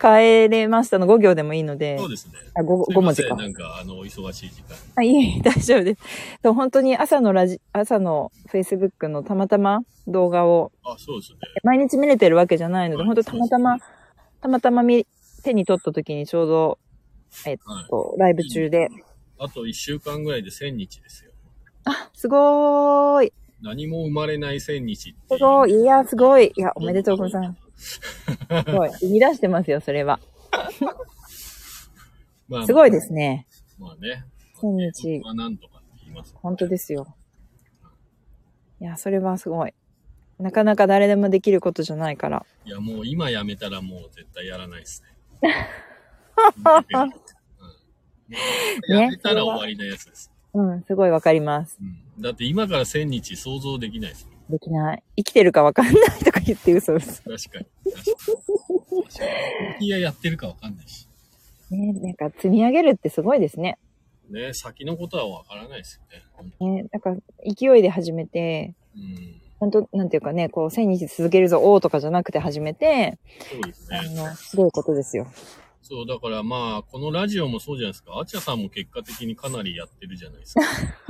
[SPEAKER 2] 帰れましたの5 行でもいいので
[SPEAKER 1] そう、ですね。
[SPEAKER 2] あ、5,
[SPEAKER 1] すい
[SPEAKER 2] 5文字か。
[SPEAKER 1] なんか、あの、お忙しい時間。
[SPEAKER 2] あ、いえ、大丈夫です。そう本当に朝のラジ、朝の Facebook のたまたま動画を
[SPEAKER 1] あ、そうですね。
[SPEAKER 2] 毎日見れてるわけじゃないので、
[SPEAKER 1] はい
[SPEAKER 2] 本当たまたま、たまたま見、手に取った時にちょうど、えっ
[SPEAKER 1] はい。
[SPEAKER 2] と、ライブ中で、
[SPEAKER 1] あと1週間ぐらいで1000日ですよ。
[SPEAKER 2] あ、すごーい。
[SPEAKER 1] 何も生まれない1000日って
[SPEAKER 2] すごい。いや、すごい。いや、おめでとうございます。すごい。生み出してますよ、それは。
[SPEAKER 1] まあ、
[SPEAKER 2] すごいですね。
[SPEAKER 1] まあね。
[SPEAKER 2] 1000日
[SPEAKER 1] まあなんとかって言います。
[SPEAKER 2] 本当ですよ。いや、それはすごい。なかなか誰でもできることじゃないから。
[SPEAKER 1] いや、もう今やめたらもう絶対やらないですね。う んやめたら終わりなやつです。
[SPEAKER 2] うん、すごいわかります。
[SPEAKER 1] うん、だって今から1000日想像できないです。
[SPEAKER 2] できない。生きてるかわかんないとか言って嘘嘘。
[SPEAKER 1] 確かに。確かに。いや、やってるかわかんないし。
[SPEAKER 2] ね、なんか積み上げるってすごいですね。
[SPEAKER 1] ね、先のことはわからないですよね。
[SPEAKER 2] ね、なんか勢いで始めて、
[SPEAKER 1] うん。
[SPEAKER 2] 本当なんていうかね、こう、1000日続けるぞ、おーとかじゃなくて始めて、
[SPEAKER 1] そうですね。
[SPEAKER 2] あの、すごいことですよ。
[SPEAKER 1] そう、だからまあ、このラジオもそうじゃないですか。あちゃさんも結果的にかなりやってるじゃないですか。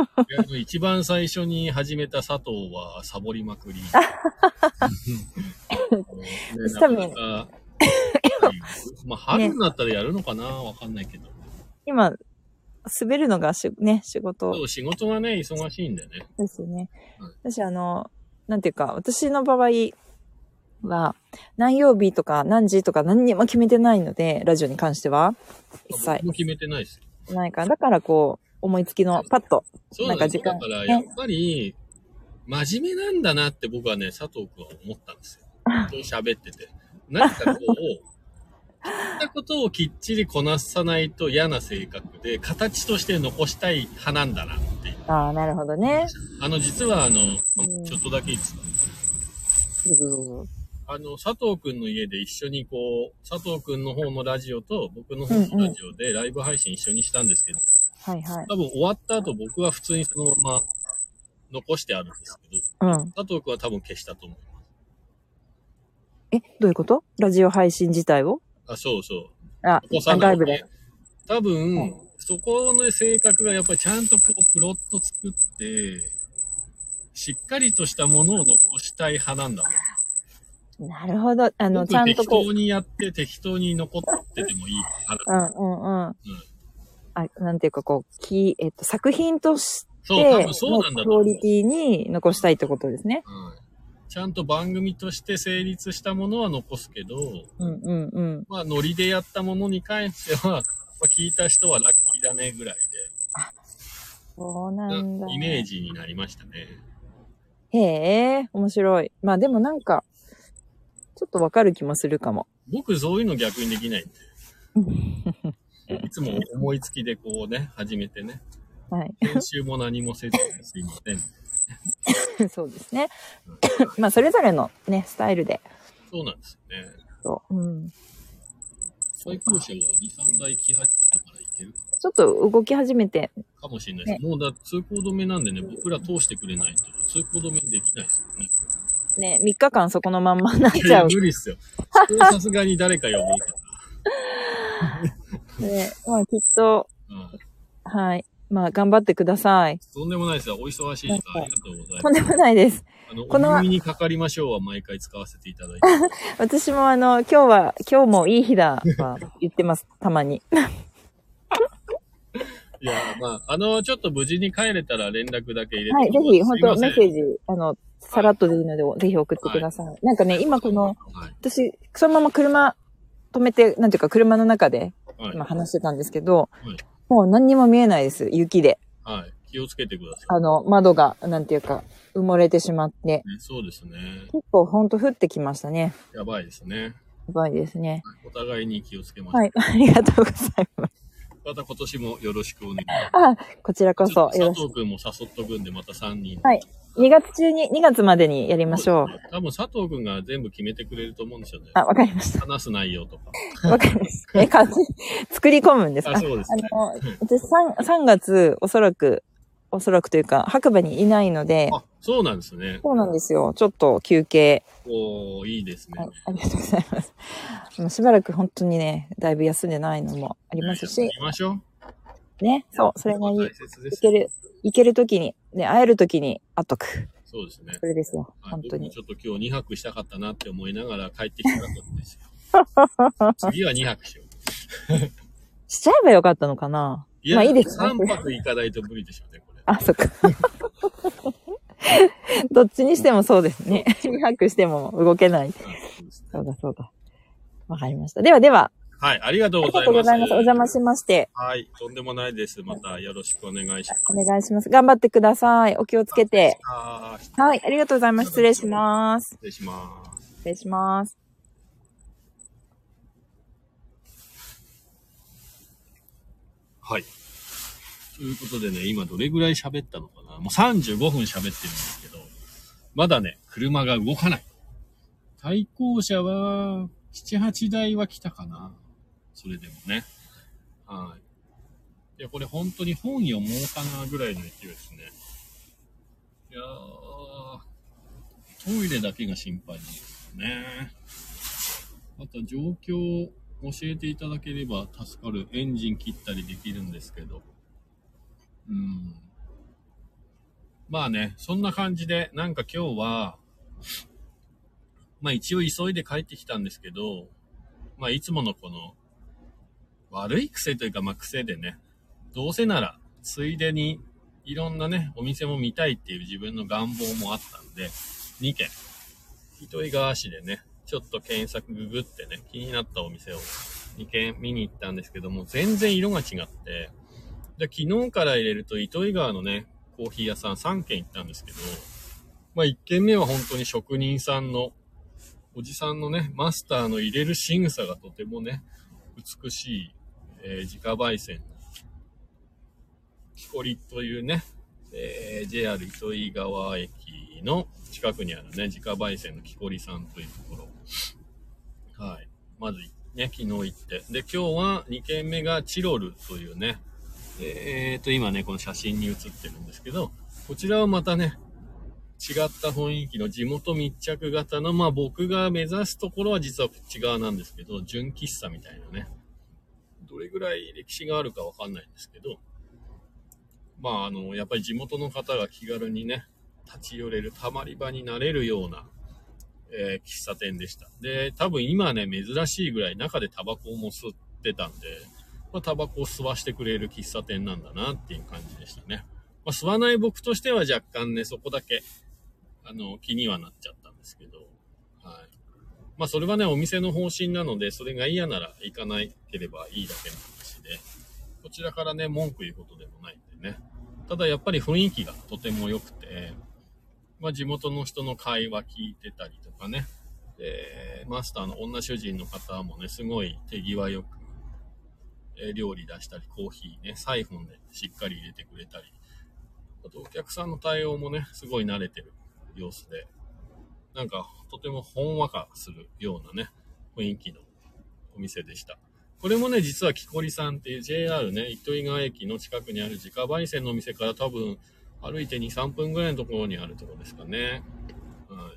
[SPEAKER 1] 一番最初に始めた佐藤はサボりまくり。ねなかなかまあ、春になったらやるのかなわかんないけど。
[SPEAKER 2] 今、滑るのがし、ね、仕事
[SPEAKER 1] そう、仕事がね、忙しいんだよね。
[SPEAKER 2] ですよね
[SPEAKER 1] うん。
[SPEAKER 2] 私、あの、なんていうか、私の場合は、何曜日とか何時とか何にも決めてないので、ラジオに関しては、一切
[SPEAKER 1] 僕も決めてないですよ。
[SPEAKER 2] ないから、だからこう、思いつきのパッと。
[SPEAKER 1] なん
[SPEAKER 2] か時間
[SPEAKER 1] だから、やっぱり、真面目なんだなって僕はね、佐藤君は思ったんですよ。喋ってて。なんかこう、聞いたことをきっちりこなさないと嫌な性格で、形として残したい派なんだなっていう。
[SPEAKER 2] ああ、なるほどね。
[SPEAKER 1] あの、実はあの、
[SPEAKER 2] うん
[SPEAKER 1] ちょっとだけいいですか？
[SPEAKER 2] どうぞどうぞ
[SPEAKER 1] あの、佐藤くんの家で一緒にこう、佐藤くんの方のラジオと僕の方のラジオでライブ配信一緒にしたんですけど、
[SPEAKER 2] はいはい。
[SPEAKER 1] 多分終わった後僕は普通にそのまま残してあるんですけど、
[SPEAKER 2] うん。
[SPEAKER 1] 佐藤くんは多分消したと思います。
[SPEAKER 2] え、どういうこと？ラジオ配信自体を？
[SPEAKER 1] あ、そうそう。
[SPEAKER 2] あ、
[SPEAKER 1] 残さない
[SPEAKER 2] ライブで。
[SPEAKER 1] 多分、
[SPEAKER 2] はい
[SPEAKER 1] そこの性格がやっぱりちゃんとこう、プロット作って、しっかりとしたものを残したい派なんだもん。
[SPEAKER 2] なるほど。あの、
[SPEAKER 1] 僕
[SPEAKER 2] ちゃんとこう
[SPEAKER 1] 適当。にやって適当に残っててもいい派なんだ
[SPEAKER 2] うんうんうん。あ、なんていうかこう、き、えっと、作品とし
[SPEAKER 1] そう、多
[SPEAKER 2] て
[SPEAKER 1] 分そうなんだ
[SPEAKER 2] のク。オリティに残したいってことですね。
[SPEAKER 1] うんちゃんと番組として成立したものは残すけど、
[SPEAKER 2] うんうんうん。
[SPEAKER 1] まあ、ノリでやったものに関しては、まあ、聞いた人はラッキーだねぐらい
[SPEAKER 2] そう
[SPEAKER 1] で、
[SPEAKER 2] なんだ。
[SPEAKER 1] イメージになりましたね。
[SPEAKER 2] へえ、面白い。まあでもなんか、ちょっとわかる気もするかも。
[SPEAKER 1] 僕、そういうの逆にできないんで。いつも思いつきでこうね、始めてね。
[SPEAKER 2] はい。
[SPEAKER 1] 編集も何もせずにすいません。
[SPEAKER 2] そうですね。まあそれぞれのね、スタイルで。
[SPEAKER 1] そうなんですよね。
[SPEAKER 2] そう。うん。
[SPEAKER 1] 最高車は2、3台来始めたからいける
[SPEAKER 2] ちょっと動き始めて、
[SPEAKER 1] かもしれないです。もうだ、通行止めなんでね、僕ら通してくれないと通行止めできないですよね。
[SPEAKER 2] ね、3日間そこのまんまになっ
[SPEAKER 1] いやいや
[SPEAKER 2] ちゃう。
[SPEAKER 1] 無理っすよ。それはさすがに誰か呼ぼうか
[SPEAKER 2] ね、まあきっと、
[SPEAKER 1] な。うん。
[SPEAKER 2] はい。まあ頑張ってください。
[SPEAKER 1] とんでもないですよ。お忙しい時間ありがとうござい
[SPEAKER 2] とん
[SPEAKER 1] ます。
[SPEAKER 2] でもないです。
[SPEAKER 1] あの、
[SPEAKER 2] この
[SPEAKER 1] お耳にかかりましょうは毎回使わせていただいて。
[SPEAKER 2] 私もあの、今日は、今日もいい日だは言ってます。たまに。
[SPEAKER 1] いや、まあ、あの、ちょっと無事に帰れたら連絡だけ入れて
[SPEAKER 2] はい、ぜひ、本当メッセ
[SPEAKER 1] ジ。
[SPEAKER 2] ージ、あの、さらっとでいいので、ぜひ送ってください。なんかね、今この、
[SPEAKER 1] はい。
[SPEAKER 2] 私、そのまま車止めて、なんていうか車の中で
[SPEAKER 1] はい。
[SPEAKER 2] 今話してたんですけど、
[SPEAKER 1] はい
[SPEAKER 2] もう何にも見えないです。雪で。
[SPEAKER 1] はい。気をつけてくださ
[SPEAKER 2] あの、窓が、なんていうか、埋もれてしまって。
[SPEAKER 1] い。ね、そうですね。
[SPEAKER 2] 結構ほんと降ってきましたね。
[SPEAKER 1] やばいですね。
[SPEAKER 2] やばいですね。
[SPEAKER 1] お互いに気をつけましょう。
[SPEAKER 2] はい、ありがとうございます。
[SPEAKER 1] また今年もよろしくお願いします。
[SPEAKER 2] あ、こちらこそ、よろし
[SPEAKER 1] 佐藤くんも誘っとくんで、また3人。
[SPEAKER 2] はいく。2月中に、2月までにやりましょう。
[SPEAKER 1] 多分佐藤くんが全部決めてくれると思うんですよね。
[SPEAKER 2] あ、わかりまし
[SPEAKER 1] 話す内容とか。
[SPEAKER 2] た。わかりました。え、か、作り込むんですか？
[SPEAKER 1] あ、そうですね。
[SPEAKER 2] あの、私 3, 3月、おそらく、おそらくというか、白馬にいないので、
[SPEAKER 1] あ、そうなんですね。
[SPEAKER 2] そうなんですよ。ちょっと休憩。
[SPEAKER 1] おー、いいですね。
[SPEAKER 2] はい、ありがとうございます。もうしばらく本当にね、だいぶ休んでないのもありますし
[SPEAKER 1] 行、きましょう。
[SPEAKER 2] ね、そう、それがいい。
[SPEAKER 1] 大切です
[SPEAKER 2] いける、いけるときに、ね、会えるときに会っとく。
[SPEAKER 1] そうですね。
[SPEAKER 2] それですよ。
[SPEAKER 1] はい
[SPEAKER 2] 本当に
[SPEAKER 1] ちょっと今日2泊したかったなって思いながら帰ってきたかったんですよ。次は2泊しよう。
[SPEAKER 2] しちゃえばよかったのかな
[SPEAKER 1] いや、
[SPEAKER 2] まあいいですね
[SPEAKER 1] 3泊行かないと無理でしょうね、これ。
[SPEAKER 2] あ、そっか。どっちにしてもそうですね。2泊しても動けない。
[SPEAKER 1] そう
[SPEAKER 2] だそうだ。わかりました。ではでは、
[SPEAKER 1] はい、ありがとう
[SPEAKER 2] あり
[SPEAKER 1] ございます。
[SPEAKER 2] がとうございます。お邪魔しまして。
[SPEAKER 1] はい、とんでもないです。またよろしくお願いします。
[SPEAKER 2] お願いします。頑張ってください。お気をつけて。はい、ありがとうございます。失礼します。
[SPEAKER 1] 失礼します。
[SPEAKER 2] 失礼します。
[SPEAKER 1] はい。ということでね、今どれぐらい喋ったのかなもう35分喋ってるんですけど、まだね、車が動かない。対向車は、7、8台は来たかなそれでもね。はい。いや、これ本当に本読もうかなぐらいの勢いですね。いやー、トイレだけが心配なんですよね。また状況を教えていただければ助かる。エンジン切ったりできるんですけど。うん。まあね、そんな感じで、なんか今日は、まあ一応急いで帰ってきたんですけど、まあいつものこの、悪い癖というか、まあ癖でね、どうせなら、ついでに、いろんなね、お店も見たいっていう自分の願望もあったんで、2軒、糸魚川市でね、ちょっと検索ググってね、気になったお店を2軒見に行ったんですけども、全然色が違って、で昨日から入れると糸魚川のね、コーヒー屋さん3軒行ったんですけど、まあ1軒目は本当に職人さんの、おじさんのね、マスターの入れる仕草がとてもね、美しい、えー自家焙煎の、木こりというね、えー JR 糸魚川駅の近くにあるね、自家焙煎の木こりさんというところ。はい。まず、ね、昨日行って。で、今日は2軒目がチロルというね、えーと、今ね、この写真に写ってるんですけど、こちらはまたね、違った雰囲気の地元密着型の、まあ僕が目指すところは実はこっち側なんですけど、純喫茶みたいなね、どれぐらい歴史があるかわかんないんですけど、まああの、やっぱり地元の方が気軽にね、立ち寄れる、たまり場になれるような、えー喫茶店でした。で、多分今ね、珍しいぐらい中でタバコも吸ってたんで、まあ、タバコを吸わしてくれる喫茶店なんだなっていう感じでしたね。まあ、吸わない僕としては若干ね、そこだけ、あの、気にはなっちゃったんですけど、はい。まあ、それはね、お店の方針なので、それが嫌なら行かなければいいだけの話で、こちらからね、文句言うことでもないんでね。ただやっぱり雰囲気がとても良くて、まあ、地元の人の会話聞いてたりとかね、でマスターの女主人の方もね、すごい手際よく、え料理出したり、コーヒーね、サイフォンでしっかり入れてくれたり、あとお客さんの対応もね、すごい慣れてる様子で、なんかとてもほんわかするようなね、雰囲気のお店でした。これもね、実は木こりさんっていう JR ね、糸魚川駅の近くにある自家焙煎のお店から多分歩いて2、3分ぐらいのところにあるところですかね。は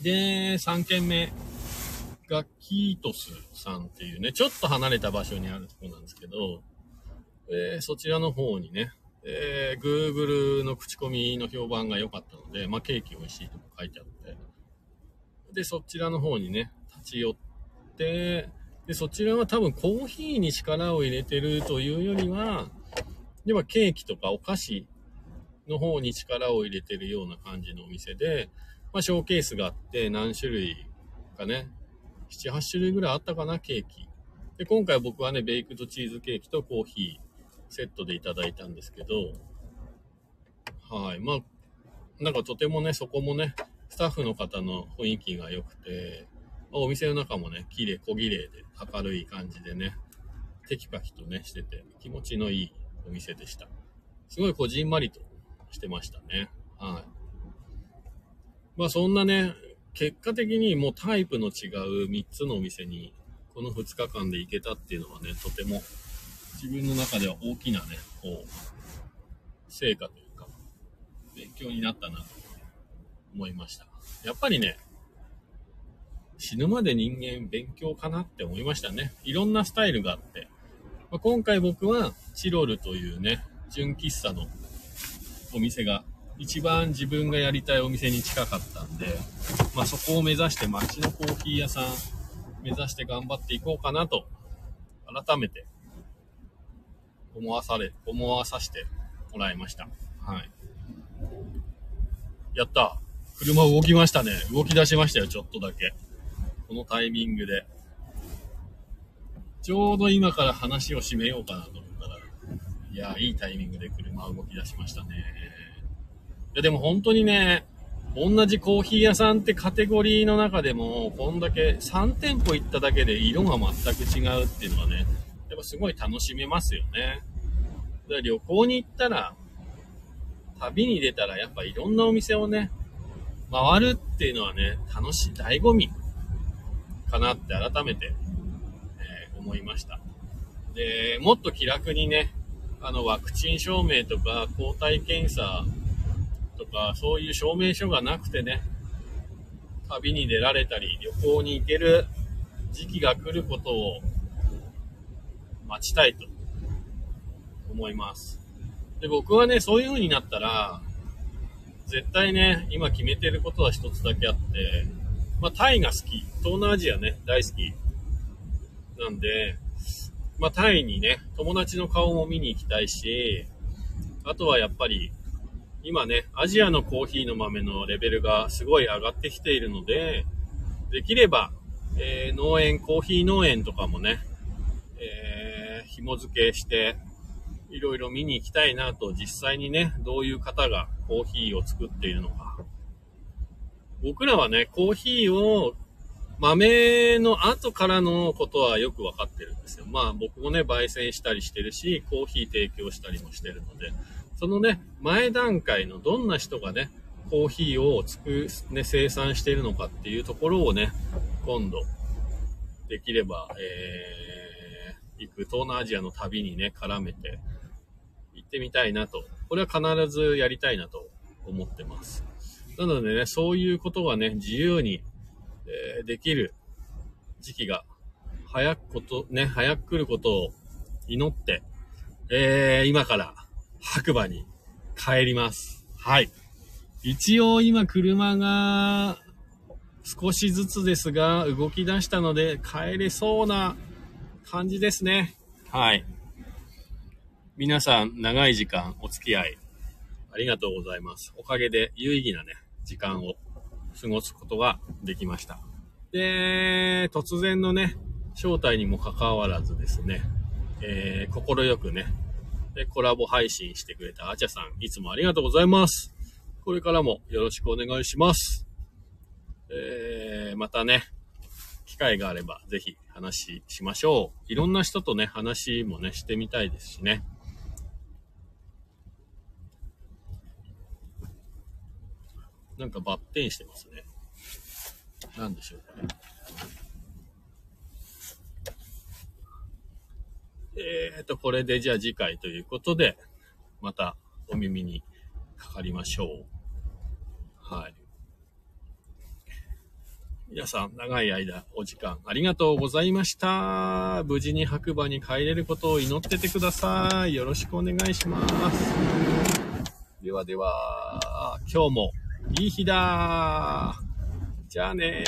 [SPEAKER 1] い。で、3軒目がキートスさんっていうね、ちょっと離れた場所にあるとこなんですけど、えーそちらの方にね、えー Google の口コミの評判が良かったので、まあ、ケーキ美味しいとも書いてあって、で、そちらの方にね、立ち寄って、で、そちらは多分コーヒーに力を入れてるというよりは、ではケーキとかお菓子の方に力を入れてるような感じのお店で、まあ、ショーケースがあって何種類かね、7、8種類ぐらいあったかな、ケーキ。で、今回僕はね、ベイクドチーズケーキとコーヒーセットでいただいたんですけど、はい。まあ、なんかとてもね、そこもね、スタッフの方の雰囲気が良くて、まあお店の中もね、綺麗、小綺麗で明るい感じでね、テキパキとね、してて、気持ちのいいお店でした。すごいこじんまりとしてましたね。はい。まあそんなね、結果的にもうタイプの違う3つのお店に、この2日間で行けたっていうのはね、とても自分の中では大きなね、こう、成果というか、勉強になったなと思いました。やっぱりね、死ぬまで人間勉強かなって思いましたね。いろんなスタイルがあって。まあ、今回僕はチロルというね、純喫茶のお店が一番自分がやりたいお店に近かったんで、まあそこを目指して街のコーヒー屋さん目指して頑張っていこうかなと、改めて思わされ、思わさせてもらいました。はい。やった車動きましたね。動き出しましたよ、ちょっとだけ。このタイミングで。ちょうど今から話を締めようかなと思ったら、いや、いいタイミングで車動き出しましたね。いや、でも本当にね、同じコーヒー屋さんってカテゴリーの中でも、こんだけ3店舗行っただけで色が全く違うっていうのはね、やっぱすごい楽しめますよね。で旅行に行ったら、旅に出たらやっぱいろんなお店をね、回るっていうのはね、楽しい、醍醐味かなって改めて、えー、思いました。で、もっと気楽にね、あの、ワクチン証明とか抗体検査か、そういう証明書がなくてね、旅に出られたり、旅行に行ける時期が来ることを待ちたいと思います。で、僕はね、そういう風になったら、絶対ね、今決めてることは一つだけあって、まあ、タイが好き。東南アジアね、大好き。なんで、まあ、タイにね、友達の顔も見に行きたいし、あとはやっぱり、今ね、アジアのコーヒーの豆のレベルがすごい上がってきているので、できれば、えー、農園、コーヒー農園とかもね、えー、紐付けして、いろいろ見に行きたいなと、実際にね、どういう方がコーヒーを作っているのか。僕らはね、コーヒーを豆の後からのことはよくわかってるんですよ。まあ僕もね、焙煎したりしてるし、コーヒー提供したりもしてるので、そのね、前段階のどんな人がね、コーヒーをつく、ね、生産しているのかっていうところをね、今度、できれば、えー、行く東南アジアの旅にね、絡めて、行ってみたいなと。これは必ずやりたいなと思ってます。なのでね、そういうことがね、自由に、えー、できる時期が、早くこと、ね、早く来ることを祈って、えー、今から白馬に帰ります。はい。一応今車が少しずつですが動き出したので帰れそうな感じですね。はい。皆さん長い時間お付き合いありがとうございます。おかげで有意義なね、時間を過ごすことができました。で、突然のね、招待にもかかわらずですね、えー、心よくね、で、コラボ配信してくれたあちゃさん、いつもありがとうございます。これからもよろしくお願いします。えー、またね、機会があればぜひ話しましょう。いろんな人とね、話もね、してみたいですしね。なんかバッテンしてますね。なんでしょうかね。えっ、ー、と、これでじゃあ次回ということで、またお耳にかかりましょう。はい。皆さん、長い間お時間ありがとうございました。無事に白馬に帰れることを祈っててください。よろしくお願いします。ではでは、今日もいい日だじゃあね。